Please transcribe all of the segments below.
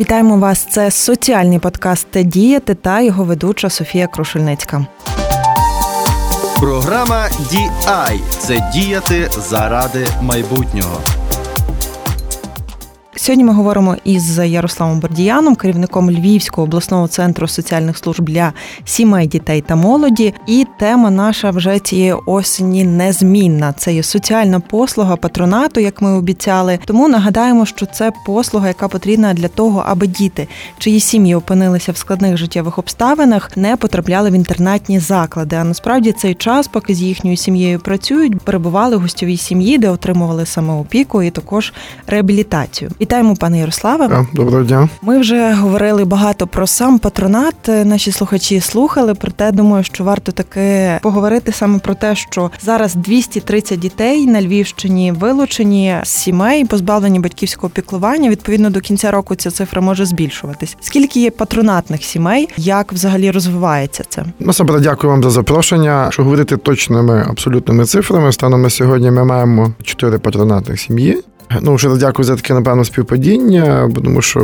Вітаємо вас. Це соціальний подкаст Діяти та його ведуча Софія Крушельницька. Програма «Діай» – це діяти заради майбутнього. Сьогодні ми говоримо із Ярославом Бордіяном, керівником Львівського обласного центру соціальних служб для сімей, дітей та молоді. І тема наша вже цієї осені незмінна. Це є соціальна послуга патронату, як ми обіцяли. Тому нагадаємо, що це послуга, яка потрібна для того, аби діти, чиї сім'ї опинилися в складних життєвих обставинах, не потрапляли в інтернатні заклади. А насправді цей час, поки з їхньою сім'єю працюють, перебували в гостьовій сім'ї, де отримували самоопіку і також реабілітацію. Вітаємо, пане Ярославе. Доброго дня. Ми вже говорили багато про сам патронат. Наші слухачі слухали. Проте думаю, що варто таки поговорити саме про те, що зараз 230 дітей на Львівщині вилучені з сімей, позбавлені батьківського піклування. Відповідно до кінця року ця цифра може збільшуватись. Скільки є патронатних сімей? Як взагалі розвивається це? Насамперед, дякую вам за запрошення. Якщо говорити точними абсолютними цифрами, станом на сьогодні ми маємо чотири патронатних сім'ї. Ну, ще дякую за таке, напевно, співпадіння, тому що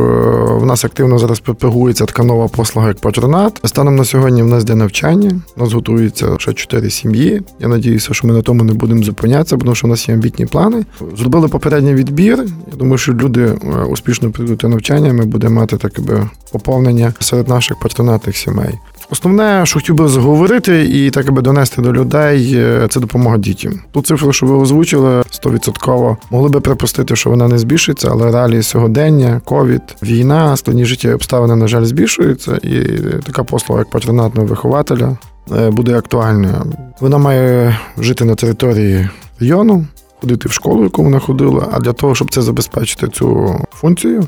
в нас активно зараз пропагується така нова послуга, як патронат. Станом на сьогодні в нас йде навчання, у нас готується ще чотири сім'ї. Я надіюся, що ми на тому не будемо зупинятися, тому що у нас є амбітні плани. Зробили попередній відбір. Я думаю, що люди е, успішно прийдуть на навчання. Ми будемо мати так би поповнення серед наших патронатних сімей. Основне, що хотів би заговорити і так би донести до людей, е, це допомога дітям. Ту цифру, що ви озвучили, 100%, могли би припустити, що вона не збільшиться, але реалії сьогодення, ковід, війна, складні життя обставини, на жаль, збільшуються, і така послуга, як патронатного вихователя, е, буде актуальною. Вона має жити на території району ходити в школу, яку вона ходила. А для того, щоб це забезпечити цю функцію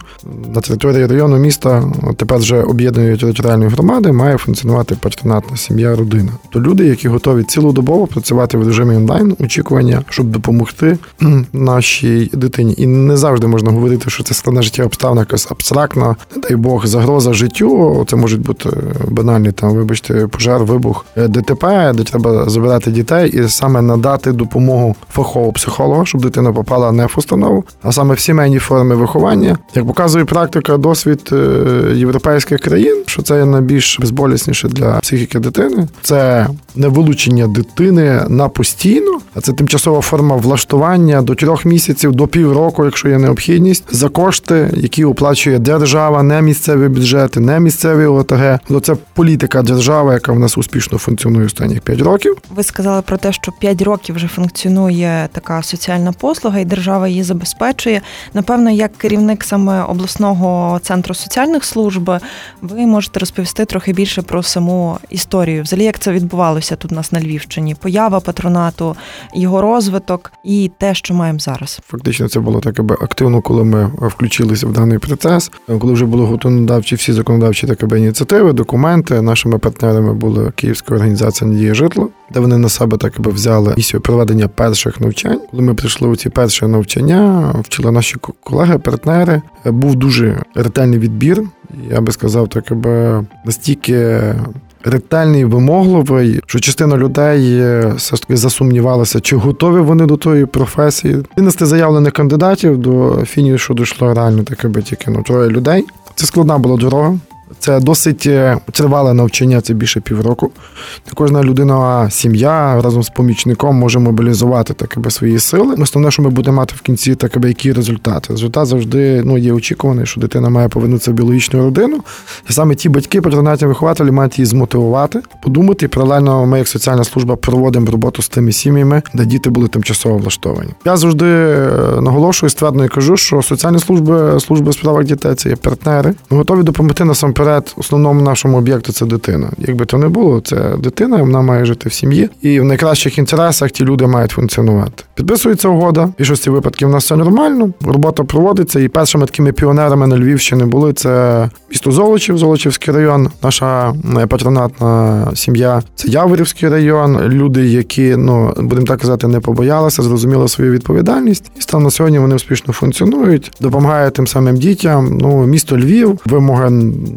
на території району міста, тепер вже об'єднаної територіальної громади, має функціонувати патронатна сім'я, родина. То люди, які готові цілодобово працювати в режимі онлайн, очікування, щоб допомогти нашій дитині. І не завжди можна говорити, що це складна життя обставина якась абстрактна, не дай Бог, загроза життю. Це можуть бути банальні там, вибачте, пожар, вибух ДТП, де треба забирати дітей і саме надати допомогу фахового психолога психолога, щоб дитина попала не в установу, а саме в сімейні форми виховання. Як показує практика, досвід е, європейських країн, що це найбільш безболісніше для психіки дитини. Це не вилучення дитини на постійно, це тимчасова форма влаштування до трьох місяців, до півроку, якщо є необхідність, за кошти, які оплачує держава, не місцеві бюджети, не місцеві ОТГ. То це політика держави, яка в нас успішно функціонує останніх п'ять років. Ви сказали про те, що п'ять років вже функціонує така соціальна послуга, і держава її забезпечує. Напевно, як керівник саме обласного центру соціальних служб, ви можете розповісти трохи більше про саму історію. Взагалі, як це відбувалося тут у нас на Львівщині? Поява патронату, його розвиток і те, що маємо зараз. Фактично, це було так аби активно, коли ми включилися в даний процес. Коли вже були готовнодавчі всі законодавчі так аби, ініціативи, документи. Нашими партнерами була Київська організація Надія житло, де вони на себе так аби взяли місію проведення перших навчань. Коли ми прийшли у ці перші навчання, вчили наші колеги, партнери. Був дуже ретельний відбір. Я би сказав, так аби настільки. Ретельний, вимогливий, що частина людей все ж таки засумнівалася, чи готові вони до тої професії. Винести заявлених кандидатів до фінішу дійшло реально таке би тільки ну, троє людей. Це складна була дорога. Це досить е, тривале навчання, це більше півроку. Кожна людина, сім'я разом з помічником може мобілізувати так свої сили. Основне, що ми будемо мати в кінці так би, які результати. Результат завжди ну, є очікуваний, що дитина має повернутися в біологічну родину. І саме ті батьки, патронатні вихователі, мають її змотивувати, подумати. І паралельно ми, як соціальна служба, проводимо роботу з тими сім'ями, де діти були тимчасово влаштовані. Я завжди е, наголошую, ствердно і кажу, що соціальні служби, служби справах дітей це є партнери. Ми готові допомогти насамперед насамперед, основному нашому об'єкту це дитина. Якби то не було, це дитина, вона має жити в сім'ї, і в найкращих інтересах ті люди мають функціонувати. Підписується угода. В більшості випадків у нас все нормально. Робота проводиться. І першими такими піонерами на Львівщині були це місто Золочів, Золочівський район, наша е, патронатна сім'я. Це Яворівський район. Люди, які ну будемо так казати, не побоялися, зрозуміли свою відповідальність. І стан на сьогодні вони успішно функціонують, допомагають тим самим дітям. Ну, місто Львів, вимоги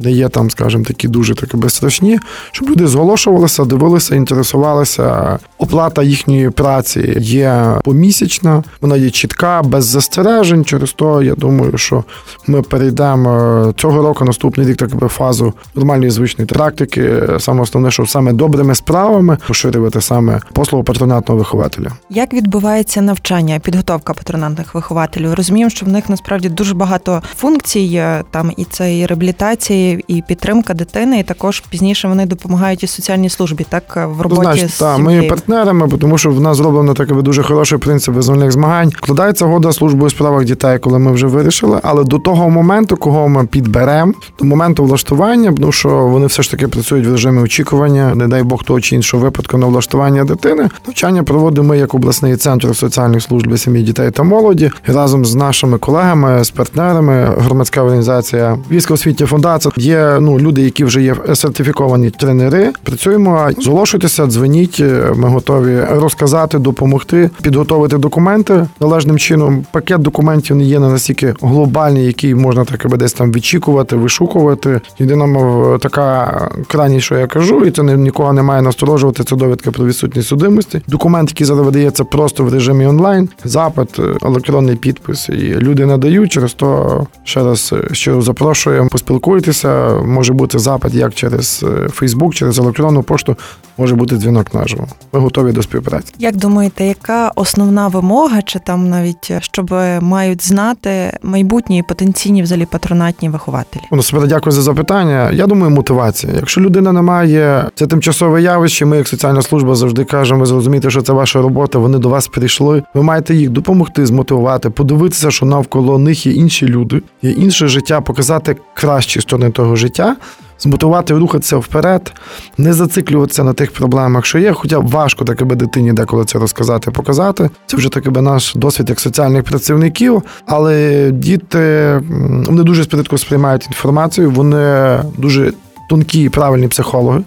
не є там, скажімо, такі дуже такі безстрашні, щоб люди зголошувалися, дивилися, інтересувалися. Оплата їхньої праці є помісячна, вона є чітка, без застережень. Через то я думаю, що ми перейдемо е, цього року, наступний рік, так би фазу нормальної звичної практики. Саме основне, що саме добрими справами поширювати саме послугу патронатного вихователя. Як відбувається навчання, підготовка патронатних вихователів? Розуміємо, що в них насправді дуже багато функцій. Там і це і реабілітація, і підтримка дитини, і також пізніше вони допомагають і соціальній службі, так в роботі Значить, з та, ми партнерами, тому що в нас зроблено такий дуже хороший принцип визвольних змагань. Вкладається года служби у справах дітей, коли ми вже вирішили. Але до того моменту, кого ми підберемо, до моменту влаштування, тому що вони все ж таки працюють в режимі очікування, не дай Бог того чи іншого випадку на влаштування дитини. Навчання проводимо ми як обласний центр соціальних служб сім'ї, дітей та молоді разом з нашими колегами, з партнерами. Громадська організація Військова освітня фундація. Є ну люди, які вже є сертифіковані тренери. Працюємо, зголошуйтеся, дзвоніть. Ми готові розказати, допомогти, підготовити документи належним чином. Пакет документів не є не настільки глобальний, який можна так десь там відчікувати, вишукувати. Єдина мов така крайність, що я кажу, і це нікого не має насторожувати. Це довідка про відсутність судимості. Документ, який зараз видається просто в режимі онлайн, запит, електронний підпис. І люди надають через то ще раз що запрошуємо, поспілкуйтеся. Може бути запит як через Фейсбук, через електронну пошту, може бути дзвінок наживо. Ми готові до співпраці. Як думаєте, яка основна вимога, чи там навіть щоб мають знати майбутні і потенційні взагалі патронатні вихователі? Ну, себе дякую за запитання. Я думаю, мотивація. Якщо людина не має це тимчасове явище, ми, як соціальна служба, завжди кажемо, ви зрозумієте, що це ваша робота. Вони до вас прийшли. Ви маєте їх допомогти, змотивувати, подивитися, що навколо них є інші люди, є інше життя, показати кращі сторони того життя. змотувати рухатися вперед, не зациклюватися на тих проблемах, що є. Хоча важко таке би дитині деколи це розказати, показати. Це вже таки би наш досвід як соціальних працівників. Але діти вони дуже спритко сприймають інформацію, вони дуже тонкі і правильні психологи.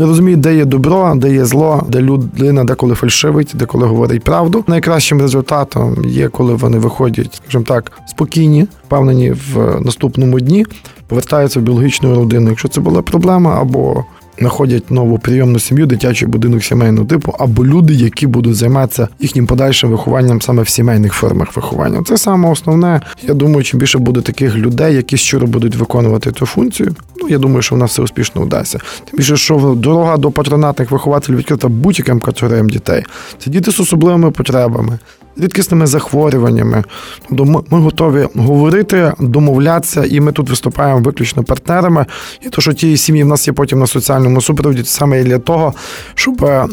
Не розуміють, де є добро, де є зло, де людина деколи фальшивить, деколи говорить правду. Найкращим результатом є, коли вони виходять, скажімо так, спокійні, впевнені в наступному дні, повертаються в біологічну родину. Якщо це була проблема, або знаходять нову прийомну сім'ю, дитячий будинок сімейного типу, або люди, які будуть займатися їхнім подальшим вихованням саме в сімейних формах виховання. Це саме основне. Я думаю, чим більше буде таких людей, які щиро будуть виконувати цю функцію. Ну я думаю, що в нас все успішно вдасться. Тим більше, що дорога до патронатних вихователів відкрита будь-яким категоріям дітей. Це діти з особливими потребами. Рідкісними захворюваннями, тобто ми, ми готові говорити, домовлятися, і ми тут виступаємо виключно партнерами. І то, що ті сім'ї в нас є потім на соціальному супроводі, саме і для того, щоб е,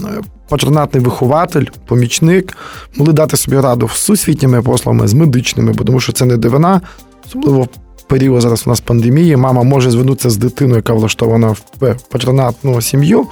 патронатний вихователь, помічник могли дати собі раду з сусвітніми послугами, з медичними, бо тому що це не дивина, особливо в період зараз у нас пандемії. Мама може звернутися з дитиною, яка влаштована в патронатну сім'ю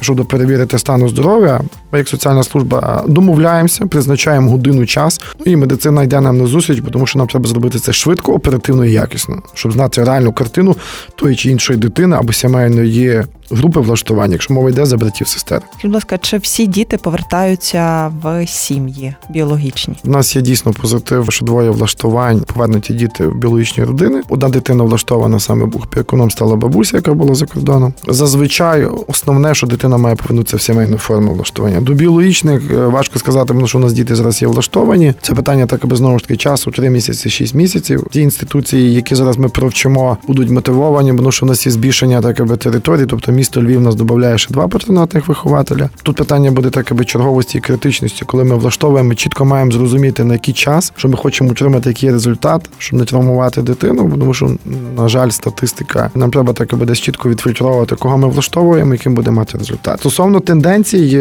щодо перевірити стану здоров'я, ми як соціальна служба домовляємося, призначаємо годину час. Ну і медицина йде нам на зустріч, тому що нам треба зробити це швидко, оперативно і якісно, щоб знати реальну картину тої чи іншої дитини або сімейної групи влаштування, якщо мова йде за братів сестер. Будь ласка, чи всі діти повертаються в сім'ї біологічні? У нас є дійсно позитив, що двоє влаштувань повернуті діти в біологічні родини. Одна дитина влаштована саме бухпікуном стала бабуся, яка була за кордоном. Зазвичай основне, що дитина має повернутися в сімейну форму влаштування. До біологічних е, важко сказати, тому що у нас діти зараз є влаштовані. Це питання так аби знову ж таки часу, 3 місяці, 6 місяців. Ті інституції, які зараз ми провчимо, будуть мотивовані, тому що у нас є збільшення так аби території, тобто місто Львів нас додає ще два патронатних вихователя. Тут питання буде так аби черговості і критичності, коли ми влаштовуємо, ми чітко маємо зрозуміти на який час, що ми хочемо отримати який результат, щоб не травмувати дитину, тому що, на жаль, статистика нам треба так аби десь чітко відфільтровувати, кого ми влаштовуємо, яким буде мати результат. Стосовно тенденцій,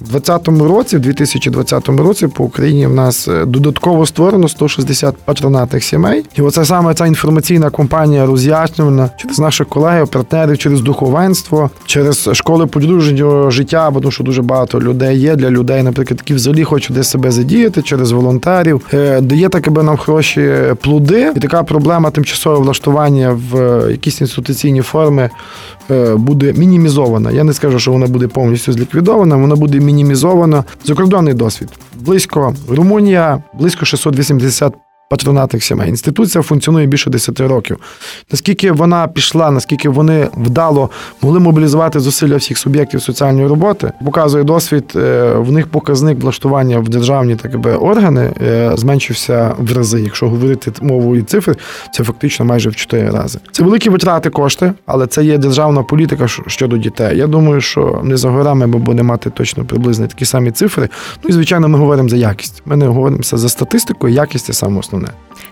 в 2020 році, в 2020 році, по Україні в нас е, додатково створено 160 патронатних сімей, і оце саме ця інформаційна компанія роз'яснювана через наших колегів, партнерів, через духовенство, через школи подружнього життя, бо тому що дуже багато людей є. Для людей, наприклад, які взагалі хочуть десь себе задіяти через волонтерів, е, дає так аби нам хороші плоди, і така проблема тимчасове влаштування в е, якісь інституційні форми буде мінімізована. Я не скажу, що вона буде повністю зліквідована, вона буде мінімізована. Закордонний досвід близько Румунія, близько 680 патронатних сімей. Інституція функціонує більше 10 років. Наскільки вона пішла, наскільки вони вдало могли мобілізувати зусилля всіх суб'єктів соціальної роботи, показує досвід. Е, в них показник влаштування в державні так би, органи е, зменшився в рази. Якщо говорити мовою цифри, це фактично майже в 4 рази. Це великі витрати кошти, але це є державна політика щодо дітей. Я думаю, що не за горами ми будемо мати точно приблизно такі самі цифри. Ну і звичайно, ми говоримо за якість. Ми не говоримося за статистикою, якість це саме основне.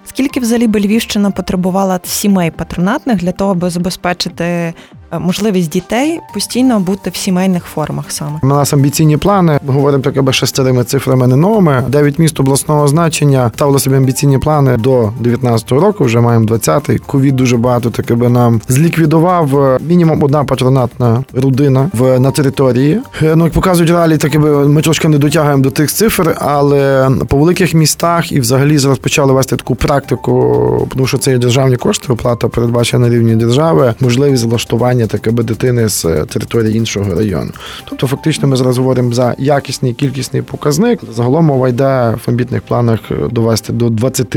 Скільки взагалі би Львівщина потребувала сімей патронатних для того, аби забезпечити можливість дітей постійно бути в сімейних формах саме. У нас амбіційні плани. Говоримо таке без шестерими цифрами, не новими. Дев'ять міст обласного значення ставили собі амбіційні плани до 19-го року. Вже маємо 20-й. Ковід дуже багато таки би нам зліквідував е, мінімум одна патронатна родина в на території. Е, ну як показують реалії, таки би ми трошки не дотягуємо до тих цифр, але по великих містах і взагалі зараз почали вести таку практику, тому що це є державні кошти, оплата передбачена на рівні держави, можливість влаштування повернення таке би дитини з е, території іншого району. Тобто, фактично, ми зараз говоримо за якісний кількісний показник. Загалом мова йде в амбітних планах е, довести до 20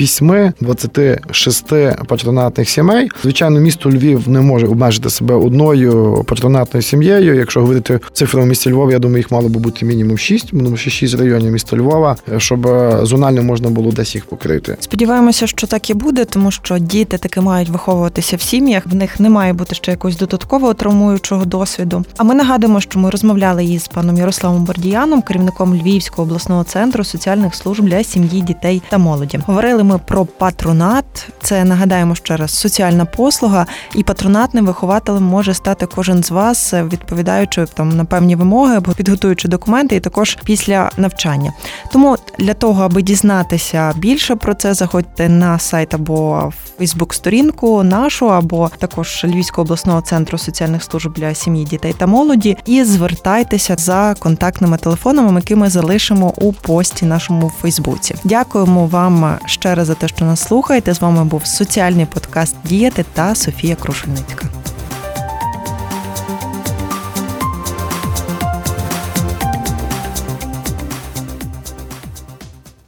8, 26 патронатних сімей. Звичайно, місто Львів не може обмежити себе одною патронатною сім'єю. Якщо говорити цифрами місті Львова, я думаю, їх мало би бути мінімум 6, тому що 6 районів міста Львова, щоб зонально можна було десь їх покрити. Сподіваємося, що так і буде, тому що діти таки мають виховуватися в сім'ях. В них не має бути ще якогось додаткового травмуючого досвіду. А ми нагадуємо, що ми розмовляли із паном Ярославом Бордіяном, керівником Львівського обласного центру соціальних служб для сім'ї, дітей та молоді. Говорили ми про патронат. Це нагадаємо ще раз соціальна послуга, і патронатним вихователем може стати кожен з вас, відповідаючи там на певні вимоги або підготуючи документи, і також після навчання. Тому для того, аби дізнатися більше про це, заходьте на сайт або Фейсбук-сторінку нашу, або також Львівського обласного центру соціальних служб для сім'ї, дітей та молоді, і звертайтеся за контактними телефонами, які ми залишимо у пості нашому Фейсбуці. Дякуємо вам ще раз за те, що нас слухаєте. З вами був соціальний подкаст Діяти та Софія Крушельницька.